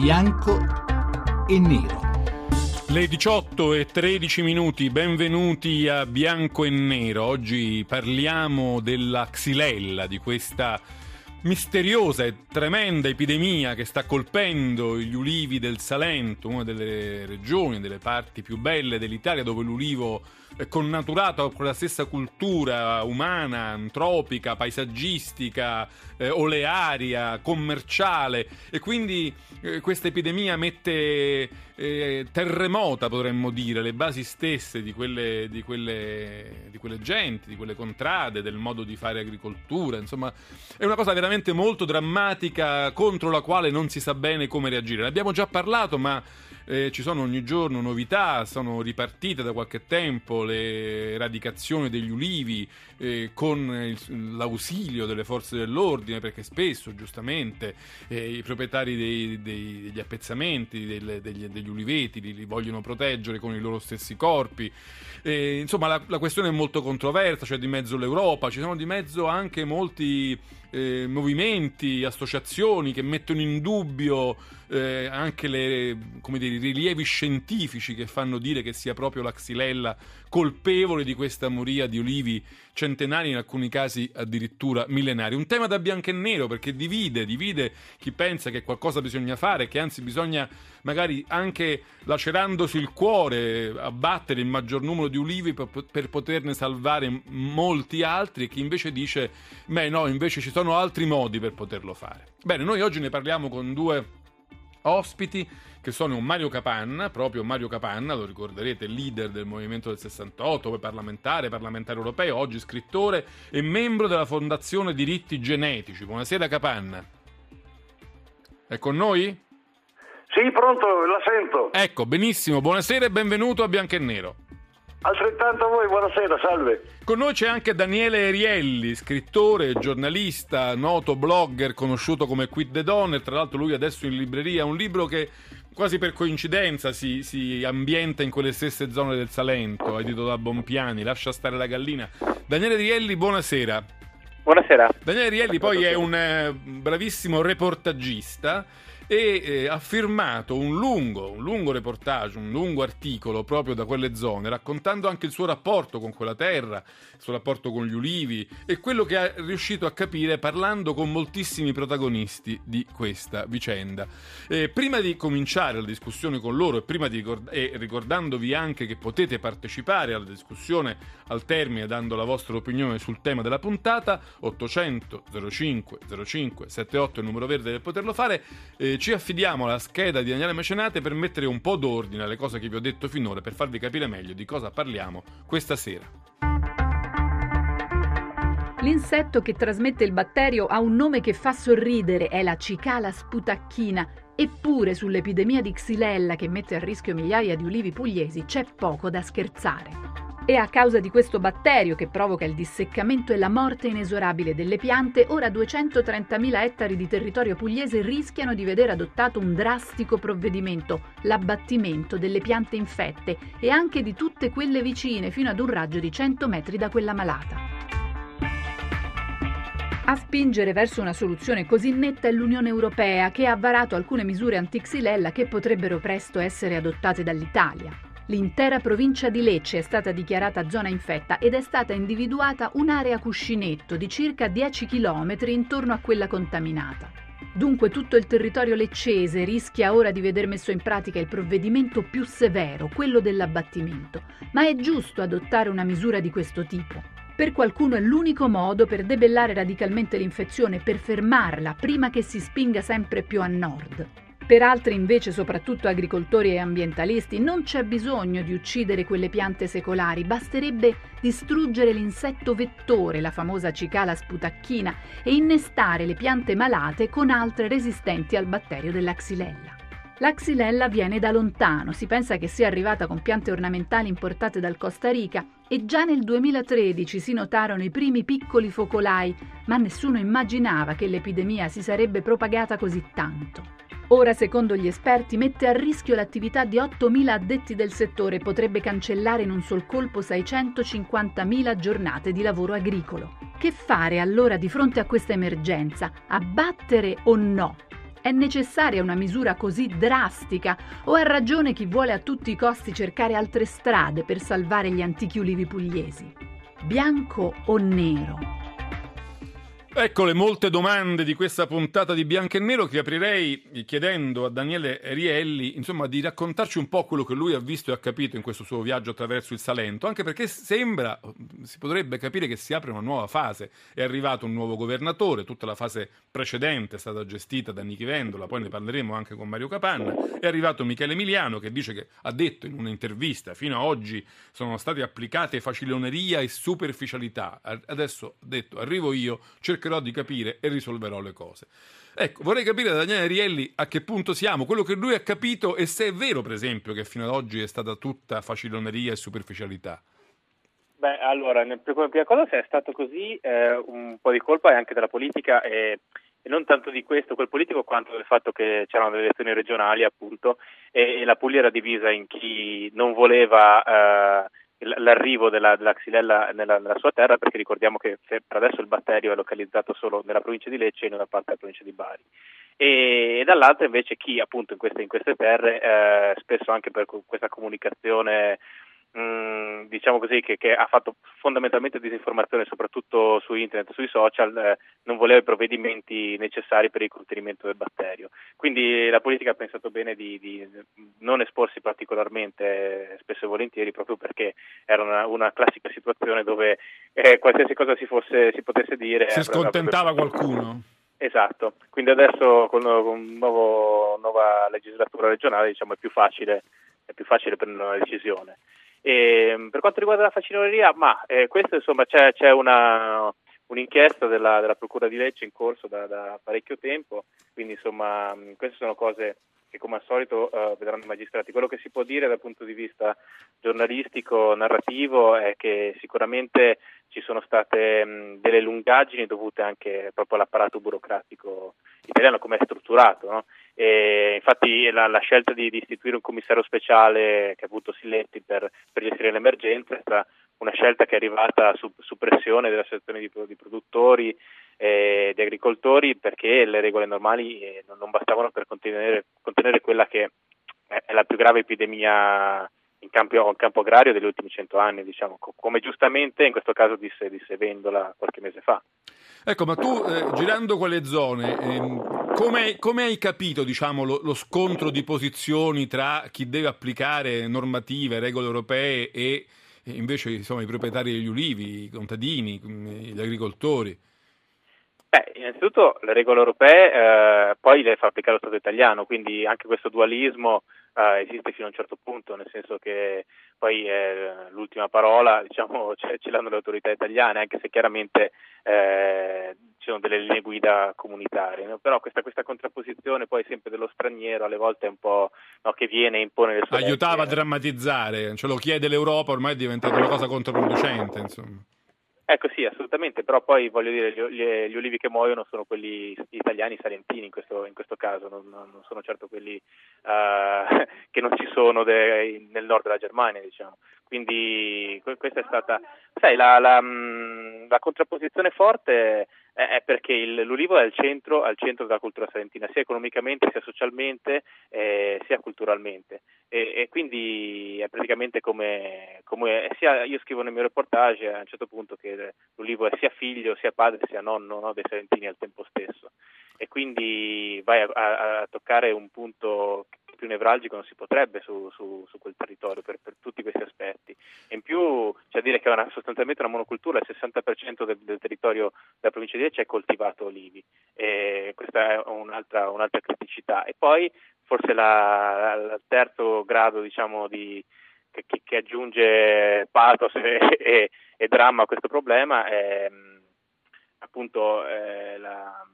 bianco e nero. Le 18 e 13 minuti, benvenuti a Bianco e Nero. Oggi parliamo della xylella, di questa misteriosa e tremenda epidemia che sta colpendo gli ulivi del Salento, una delle regioni, delle parti più belle dell'Italia dove l'ulivo è connaturato con la stessa cultura umana, antropica, paesaggistica, eh, olearia, commerciale. E quindi eh, questa epidemia mette eh, terremota, potremmo dire, le basi stesse di quelle, di, quelle, di quelle genti, di quelle contrade, del modo di fare agricoltura, insomma è una cosa veramente molto drammatica contro la quale non si sa bene come reagire. Ne abbiamo già parlato, ma eh, ci sono ogni giorno novità, sono ripartite da qualche tempo le eradicazioni degli ulivi eh, con il, l'ausilio delle forze dell'ordine, perché spesso, giustamente, eh, i proprietari dei, dei, degli appezzamenti, del, degli, degli, uliveti li, li, vogliono proteggere con i loro stessi corpi. insomma, la, la questione è molto controversa, c'è di mezzo l'Europa, ci sono di mezzo anche molti eh, movimenti, associazioni che mettono in dubbio eh, anche le, dire, i rilievi scientifici che fanno dire che sia proprio la xylella colpevole di questa moria di olivi centenari, in alcuni casi addirittura millenari. Un tema da bianco e nero perché divide, divide chi pensa che qualcosa bisogna fare, che anzi bisogna magari anche lacerandosi il cuore abbattere il maggior numero di ulivi per, per poterne salvare molti altri e chi invece dice, beh no, invece ci sono altri modi per poterlo fare. Bene, noi oggi ne parliamo con due ospiti che sono Mario Capanna, proprio Mario Capanna, lo ricorderete, leader del Movimento del 68, poi parlamentare, parlamentare europeo, oggi scrittore e membro della Fondazione Diritti Genetici. Buonasera Capanna. È con noi? Sì, pronto, la sento. Ecco, benissimo, buonasera e benvenuto a Bianco e Nero. Altrettanto a voi, buonasera, salve. Con noi c'è anche Daniele Erielli, scrittore, giornalista, noto blogger, conosciuto come Quid the Donner, tra l'altro lui adesso in libreria, un libro che quasi per coincidenza si, si, ambienta in quelle stesse zone del Salento, edito da Bompiani, lascia stare la gallina. Daniele Rielli, buonasera. Buonasera. Daniele Rielli poi è un eh, bravissimo reportagista e eh, ha firmato un lungo, un lungo reportage, un lungo articolo proprio da quelle zone, raccontando anche il suo rapporto con quella terra, il suo rapporto con gli ulivi e quello che è riuscito a capire parlando con moltissimi protagonisti di questa vicenda. Eh, prima di cominciare la discussione con loro e, di ricord- e ricordandovi anche che potete partecipare alla discussione al termine dando la vostra opinione sul tema della puntata, 800 05 05 78 è il numero verde per poterlo fare. Eh, ci affidiamo alla scheda di Daniele Mecenate per mettere un po' d'ordine alle cose che vi ho detto finora, per farvi capire meglio di cosa parliamo questa sera. L'insetto che trasmette il batterio ha un nome che fa sorridere, è la cicala sputacchina. Eppure sull'epidemia di xylella che mette a rischio migliaia di ulivi pugliesi c'è poco da scherzare. E a causa di questo batterio che provoca il disseccamento e la morte inesorabile delle piante, ora 230.000 ettari di territorio pugliese rischiano di vedere adottato un drastico provvedimento, l'abbattimento delle piante infette e anche di tutte quelle vicine fino ad un raggio di 100 metri da quella malata. A spingere verso una soluzione così netta è l'Unione Europea, che ha varato alcune misure anti-xylella che potrebbero presto essere adottate dall'Italia. L'intera provincia di Lecce è stata dichiarata zona infetta ed è stata individuata un'area cuscinetto di circa 10 km intorno a quella contaminata. Dunque tutto il territorio leccese rischia ora di veder messo in pratica il provvedimento più severo, quello dell'abbattimento. Ma è giusto adottare una misura di questo tipo? Per qualcuno è l'unico modo per debellare radicalmente l'infezione, per fermarla prima che si spinga sempre più a nord. Per altri invece, soprattutto agricoltori e ambientalisti, non c'è bisogno di uccidere quelle piante secolari, basterebbe distruggere l'insetto vettore, la famosa cicala sputacchina, e innestare le piante malate con altre resistenti al batterio della xylella. La xylella viene da lontano, si pensa che sia arrivata con piante ornamentali importate dal Costa Rica e già nel 2013 si notarono i primi piccoli focolai, ma nessuno immaginava che l'epidemia si sarebbe propagata così tanto. Ora, secondo gli esperti, mette a rischio l'attività di 8.000 addetti del settore e potrebbe cancellare in un sol colpo 650.000 giornate di lavoro agricolo. Che fare allora di fronte a questa emergenza? Abbattere o no? È necessaria una misura così drastica o ha ragione chi vuole a tutti i costi cercare altre strade per salvare gli antichi ulivi pugliesi? Bianco o nero? Ecco le molte domande di questa puntata di Bianco e Nero che aprirei chiedendo a Daniele Rielli insomma, di raccontarci un po' quello che lui ha visto e ha capito in questo suo viaggio attraverso il Salento, anche perché sembra, si potrebbe capire che si apre una nuova fase. È arrivato un nuovo governatore, tutta la fase precedente è stata gestita da Nichi Vendola, poi ne parleremo anche con Mario Capanna. È arrivato Michele Emiliano che dice che ha detto in un'intervista fino ad oggi sono state applicate faciloneria e superficialità. Adesso ha detto arrivo io, cerco cercherò di capire e risolverò le cose. Ecco, vorrei capire da Daniele Rielli a che punto siamo, quello che lui ha capito e se è vero, per esempio, che fino ad oggi è stata tutta faciloneria e superficialità. Beh, allora, per prima cosa, se è stato così, eh, un po' di colpa è anche della politica e, e, non tanto di questo, quel politico, quanto del fatto che c'erano delle elezioni regionali, appunto, e, e la Puglia era divisa in chi non voleva eh, l'arrivo della, della xylella nella, nella, sua terra perché ricordiamo che per adesso il batterio è localizzato solo nella provincia di Lecce e in una parte della provincia di Bari. E, e dall'altra invece chi appunto in queste, in queste terre eh, spesso anche per questa comunicazione mh, mm, diciamo così, che, che, ha fatto fondamentalmente disinformazione soprattutto su internet, sui social, eh, non voleva i provvedimenti necessari per il contenimento del batterio. Quindi la politica ha pensato bene di, di non esporsi particolarmente, eh, spesso e volentieri, proprio perché era una, una classica situazione dove eh, qualsiasi cosa si, fosse, si potesse dire... Si scontentava qualcuno. Esatto, quindi adesso con, nuovo, nuova legislatura regionale diciamo, è, più facile, è più facile prendere una decisione. E, ehm, per quanto riguarda la faciloneria, ma eh, questo insomma c'è, c'è una, un'inchiesta della, della, Procura di Lecce in corso da, da, parecchio tempo, quindi insomma queste sono cose che come al solito uh, vedranno i magistrati. Quello che si può dire dal punto di vista giornalistico, narrativo, è che sicuramente ci sono state mh, delle lungaggini dovute anche proprio all'apparato burocratico italiano, come è strutturato. No? Infatti la, la scelta di, di, istituire un commissario speciale che ha avuto Silletti per, per gestire l'emergenza è stata una scelta che è arrivata su, su pressione dell'associazione di, di produttori e di agricoltori perché le regole normali eh, non, non, bastavano per contenere, contenere, quella che è la più grave epidemia in campo, in campo agrario degli ultimi cento anni, diciamo, come giustamente in questo caso disse, disse Vendola qualche mese fa. Ecco, ma tu eh, girando quelle zone, ehm, come, hai capito diciamo, lo, lo, scontro di posizioni tra chi deve applicare normative, regole europee e invece insomma, i proprietari degli ulivi, i contadini, gli agricoltori? Beh, innanzitutto le regole europee eh, poi le fa applicare lo Stato italiano, quindi anche questo dualismo eh, esiste fino a un certo punto, nel senso che poi eh, l'ultima parola diciamo, ce, ce, l'hanno le autorità italiane, anche se chiaramente eh, ci sono delle linee guida comunitarie, no? però questa, questa, contrapposizione poi sempre dello straniero alle volte è un po' no, che viene e impone le sue Aiutava leggi, a drammatizzare, ce lo chiede l'Europa, ormai è diventata una cosa controproducente. Insomma. Ecco sì, assolutamente, però poi voglio dire, gli, gli, olivi che muoiono sono quelli italiani salentini in questo, in questo caso, non, non, sono certo quelli uh, che non ci sono de, nel nord della Germania, diciamo. Quindi questa è stata, sai, la, la, la contrapposizione forte è perché il, l'ulivo è al centro, al centro, della cultura salentina, sia economicamente, sia socialmente, eh, sia culturalmente. E, e, quindi è praticamente come, come sia, io scrivo nel mio reportage a un certo punto che l'ulivo è sia figlio, sia padre, sia nonno no, dei salentini al tempo stesso. E quindi vai a, a, a toccare un punto più nevralgico non si potrebbe su, su, su quel territorio per, per, tutti questi aspetti. E in più c'è da dire che è una, sostanzialmente una monocultura, il 60% del, del, territorio della provincia di Lecce è coltivato olivi, e questa è un'altra, un'altra criticità. E poi forse il terzo grado diciamo, di, che, che, aggiunge pathos e, e, e, dramma a questo problema è appunto eh, la,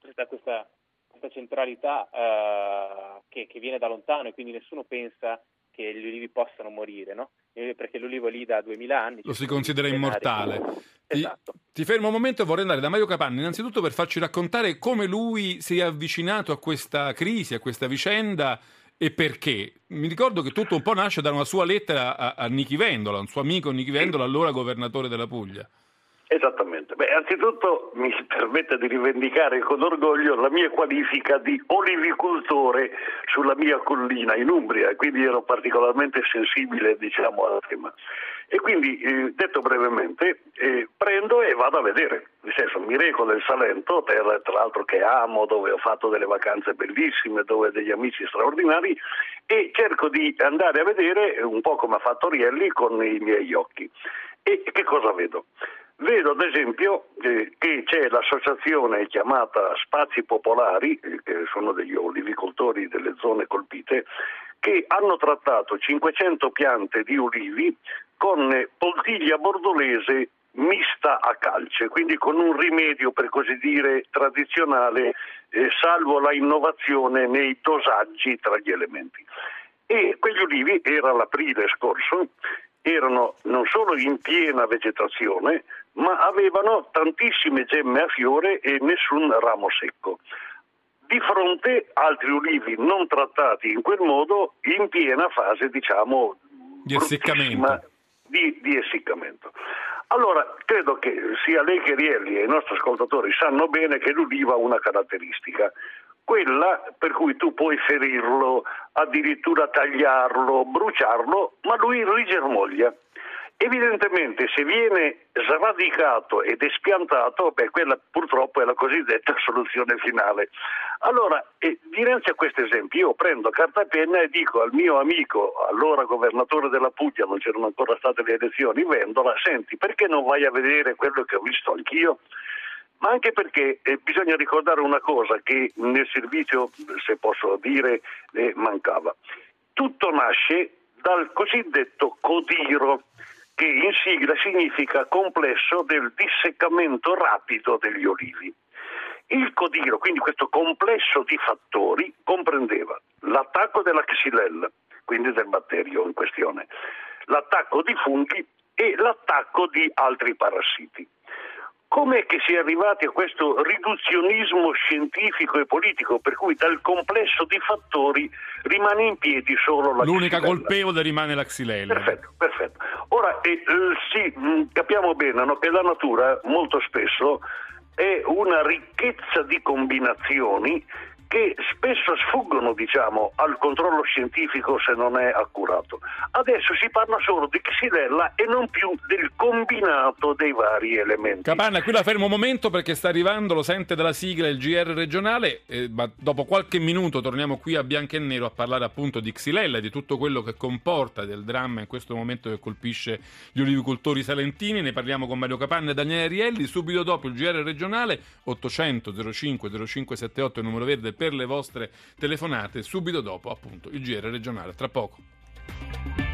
questa, questa centralità eh, che, che, viene da lontano e quindi nessuno pensa che gli ulivi possano morire, no? perché l'ulivo è lì da 2000 anni. Lo si considera immortale. Ti, esatto. ti fermo un momento e vorrei andare da Mario Capanni, innanzitutto per farci raccontare come lui si è avvicinato a questa crisi, a questa vicenda e perché. Mi ricordo che tutto un po' nasce da una sua lettera a, a Nichi Vendola, un suo amico Nichi Vendola, allora governatore della Puglia. Esattamente. Beh, anzitutto mi permette di rivendicare con orgoglio la mia qualifica di olivicoltore sulla mia collina in Umbria, quindi ero particolarmente sensibile diciamo, al tema. E quindi, eh, detto brevemente, eh, prendo e vado a vedere, nel senso mi reco nel Salento, terra tra l'altro che amo, dove ho fatto delle vacanze bellissime, dove ho degli amici straordinari, e cerco di andare a vedere un po' come ha fatto Rielli con i miei occhi. E che cosa vedo? Vedo ad esempio che c'è l'associazione chiamata Spazi Popolari, eh, che sono degli olivicoltori delle zone colpite, che hanno trattato 500 piante di olivi con poltiglia bordolese mista a calce, quindi con un rimedio per così dire tradizionale, eh, salvo la innovazione nei dosaggi tra gli elementi. E quegli olivi, era l'aprile scorso, erano non solo in piena vegetazione, ma avevano tantissime gemme a fiore e nessun ramo secco. Di fronte altri ulivi non trattati in quel modo in piena fase, diciamo, di essiccamento. Di, di essiccamento. Allora, credo che sia lei che Rielli e i nostri ascoltatori sanno bene che l'ulivo ha una caratteristica, quella per cui tu puoi ferirlo, addirittura tagliarlo, bruciarlo, ma lui rigermoglia. Evidentemente se viene sradicato ed espiantato, beh, quella purtroppo è la cosiddetta soluzione finale. Allora, eh, dinanzi a questo esempio, io prendo carta e penna e dico al mio amico, allora governatore della Puglia, non c'erano ancora state le elezioni, Vendola, senti, perché non vai a vedere quello che ho visto anch'io? Ma anche perché eh, bisogna ricordare una cosa che nel servizio, se posso dire, eh, mancava. Tutto nasce dal cosiddetto codiro, che in sigla significa complesso del disseccamento rapido degli olivi. Il codiro, quindi questo complesso di fattori, comprendeva l'attacco della xylella, quindi del batterio in questione, l'attacco di funghi e l'attacco di altri parassiti. Com'è che si è arrivati a questo riduzionismo scientifico e politico per cui dal complesso di fattori rimane in piedi solo la L'unica xylella? colpevole rimane la xylella. Perfetto, perfetto. Ora eh, sì, mh, capiamo bene no, che la natura molto spesso è una ricchezza di combinazioni che spesso sfuggono diciamo, al controllo scientifico se non è accurato. Adesso si parla solo di xylella e non più del combinato dei vari elementi. Capanna, qui la fermo un momento perché sta arrivando, lo sente dalla sigla il GR regionale, eh, ma dopo qualche minuto torniamo qui a Bianco e Nero a parlare appunto di xylella e di tutto quello che comporta del dramma in questo momento che colpisce gli olivicoltori salentini. Ne parliamo con Mario Capanna e Daniele Rielli. Subito dopo il GR regionale 800 05 0578 il numero verde per le vostre telefonate subito dopo appunto il GR regionale. Tra poco.